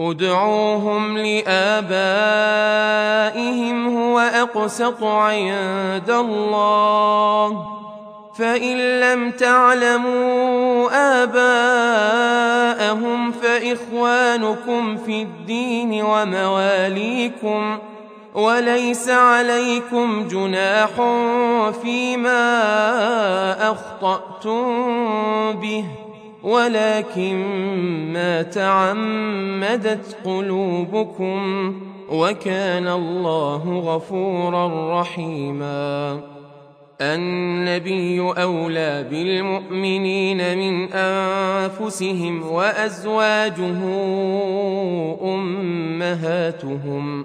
ادعوهم لآبائهم هو أقسط عند الله. فإن لم تعلموا آباءهم فإخوانكم في الدين ومواليكم وليس عليكم جناح فيما أخطأتم به. ولكن ما تعمدت قلوبكم وكان الله غفورا رحيما. النبي أولى بالمؤمنين من أنفسهم وأزواجه أمهاتهم.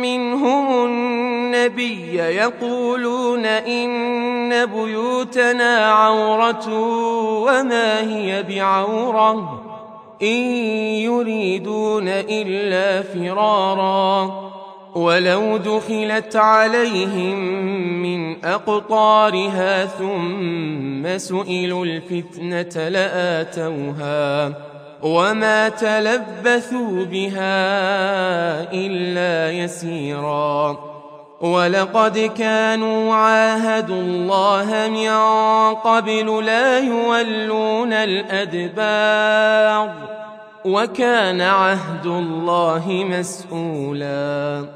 منهم النبي يقولون إن بيوتنا عورة وما هي بعورة إن يريدون إلا فرارا ولو دخلت عليهم من أقطارها ثم سئلوا الفتنة لآتوها وما تلبثوا بها إلا يسيرا. ولقد كانوا عاهدوا الله من قبل لا يولون الأدبار وكان عهد الله مسؤولا.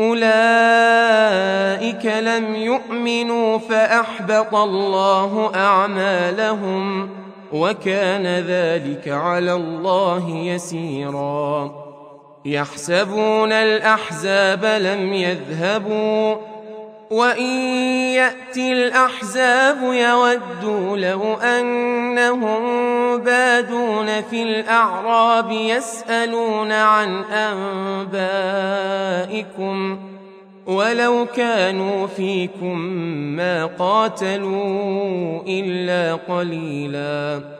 اولئك لم يؤمنوا فاحبط الله اعمالهم وكان ذلك على الله يسيرا يحسبون الاحزاب لم يذهبوا وان ياتي الاحزاب يودوا لو انهم بادون في الاعراب يسالون عن انبائكم ولو كانوا فيكم ما قاتلوا الا قليلا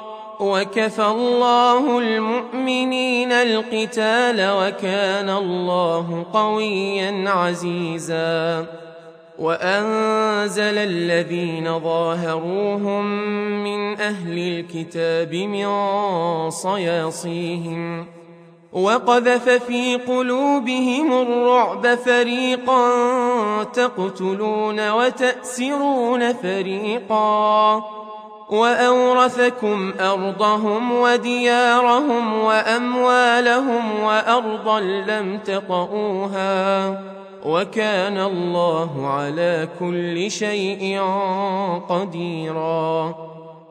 وكفى الله المؤمنين القتال وكان الله قويا عزيزا. وأنزل الذين ظاهروهم من أهل الكتاب من صياصيهم. وقذف في قلوبهم الرعب فريقا تقتلون وتأسرون فريقا. وأورثكم أرضهم وديارهم وأموالهم وأرضا لم تطئوها وكان الله على كل شيء قديرا.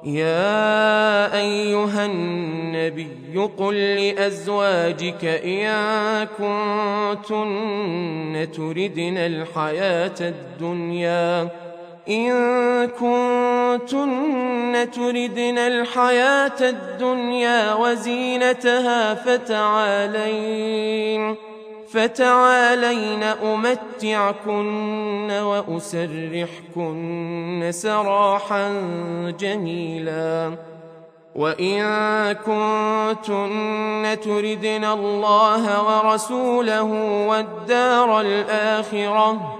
يا أيها النبي قل لأزواجك إن كنتن تردن الحياة الدنيا إن كنتن تردن الحياة الدنيا وزينتها فتعالين فتعالين أمتعكن وأسرحكن سراحا جميلا. وإن كنتن تردن الله ورسوله والدار الآخرة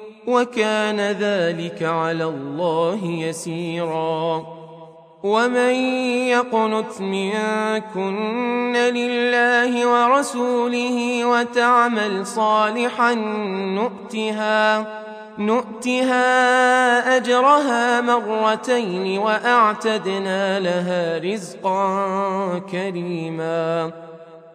وكان ذلك على الله يسيرا. ومن يقنت منكن لله ورسوله وتعمل صالحا نؤتها نؤتها أجرها مرتين وأعتدنا لها رزقا كريما.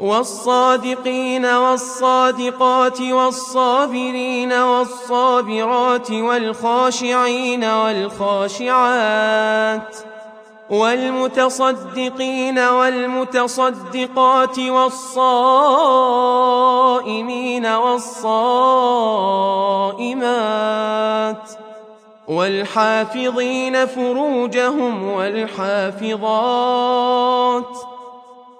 والصادقين والصادقات والصابرين والصابرات والخاشعين والخاشعات والمتصدقين والمتصدقات والصائمين والصائمات والحافظين فروجهم والحافظات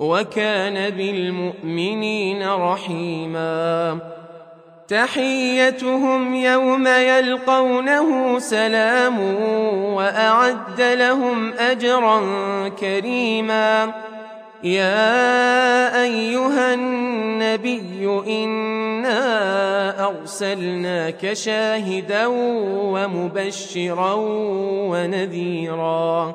وكان بالمؤمنين رحيما. تحيتهم يوم يلقونه سلام وأعد لهم أجرا كريما. يا أيها النبي إنا أرسلناك شاهدا ومبشرا ونذيرا.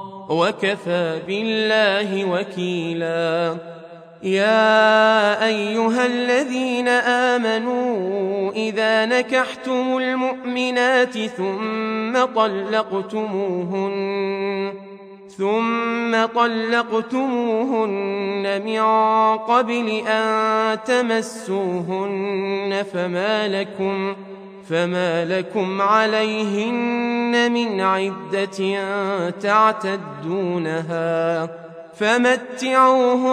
وكفى بالله وكيلا. يا أيها الذين آمنوا إذا نكحتم المؤمنات ثم طلقتموهن ثم طلقتموهن من قبل أن تمسوهن فما لكم فما لكم عليهن من عدة تعتدونها فمتعوهن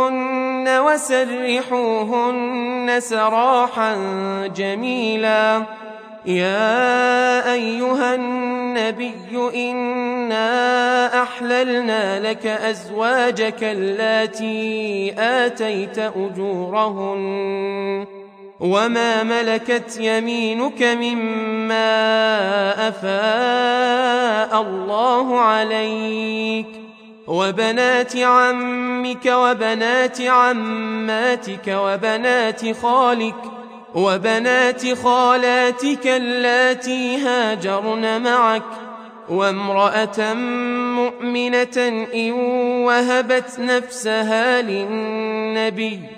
وسرحوهن سراحا جميلا يا ايها النبي انا احللنا لك ازواجك اللاتي اتيت اجورهن وما ملكت يمينك مما افاء الله عليك وبنات عمك وبنات عماتك وبنات خالك وبنات خالاتك اللاتي هاجرن معك وامرأة مؤمنة إن وهبت نفسها للنبي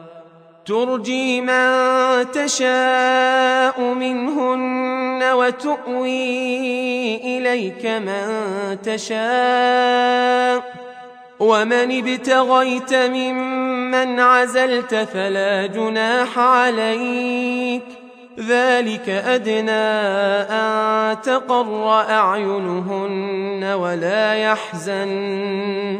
ترجي من تشاء منهن وتؤوي إليك من تشاء. ومن ابتغيت ممن عزلت فلا جناح عليك. ذلك أدنى أن تقر أعينهن ولا يحزن.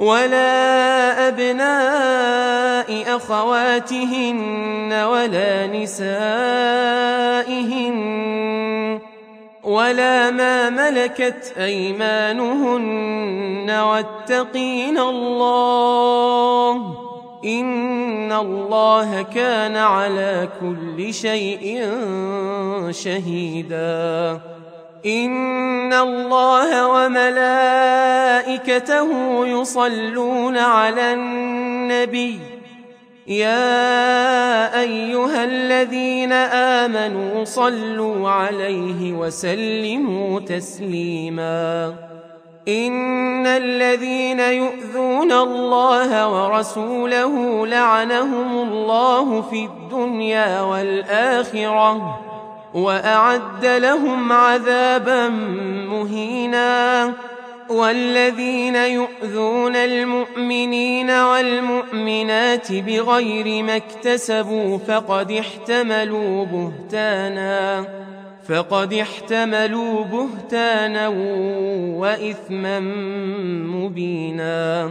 ولا أبناء أخواتهن ولا نسائهن ولا ما ملكت أيمانهن واتقين الله إن الله كان على كل شيء شهيدا إن الله وملائكته يصلون على النبي يا أيها الذين آمنوا صلوا عليه وسلموا تسليما إن الذين يؤذون الله ورسوله لعنهم الله في الدنيا والآخرة وأعد لهم عذابا مهينا. والذين يؤذون المؤمنين والمؤمنات بغير ما اكتسبوا فقد احتملوا بهتانا. فقد احتملوا بهتانا وإثما مبينا.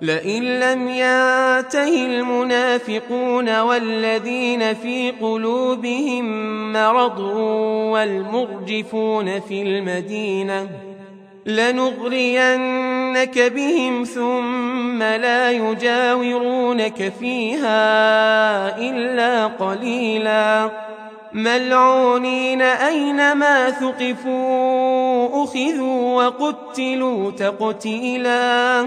لئن لم ينته المنافقون والذين في قلوبهم مرض والمرجفون في المدينة لنغرينك بهم ثم لا يجاورونك فيها إلا قليلا ملعونين أينما ثقفوا أخذوا وقتلوا تقتيلا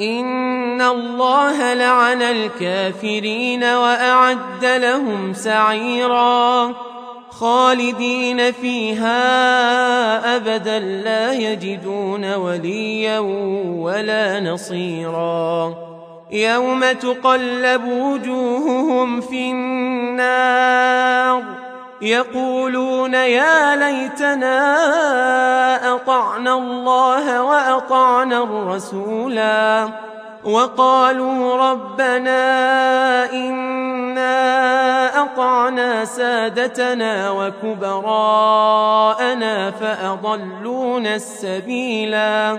إن الله لعن الكافرين وأعد لهم سعيراً خالدين فيها أبدا لا يجدون وليا ولا نصيرا يوم تقلب وجوههم في النار يقولون يا ليتنا أطعنا الله وأطعنا الرسولا وقالوا ربنا إنا أطعنا سادتنا وكبراءنا فأضلونا السبيلا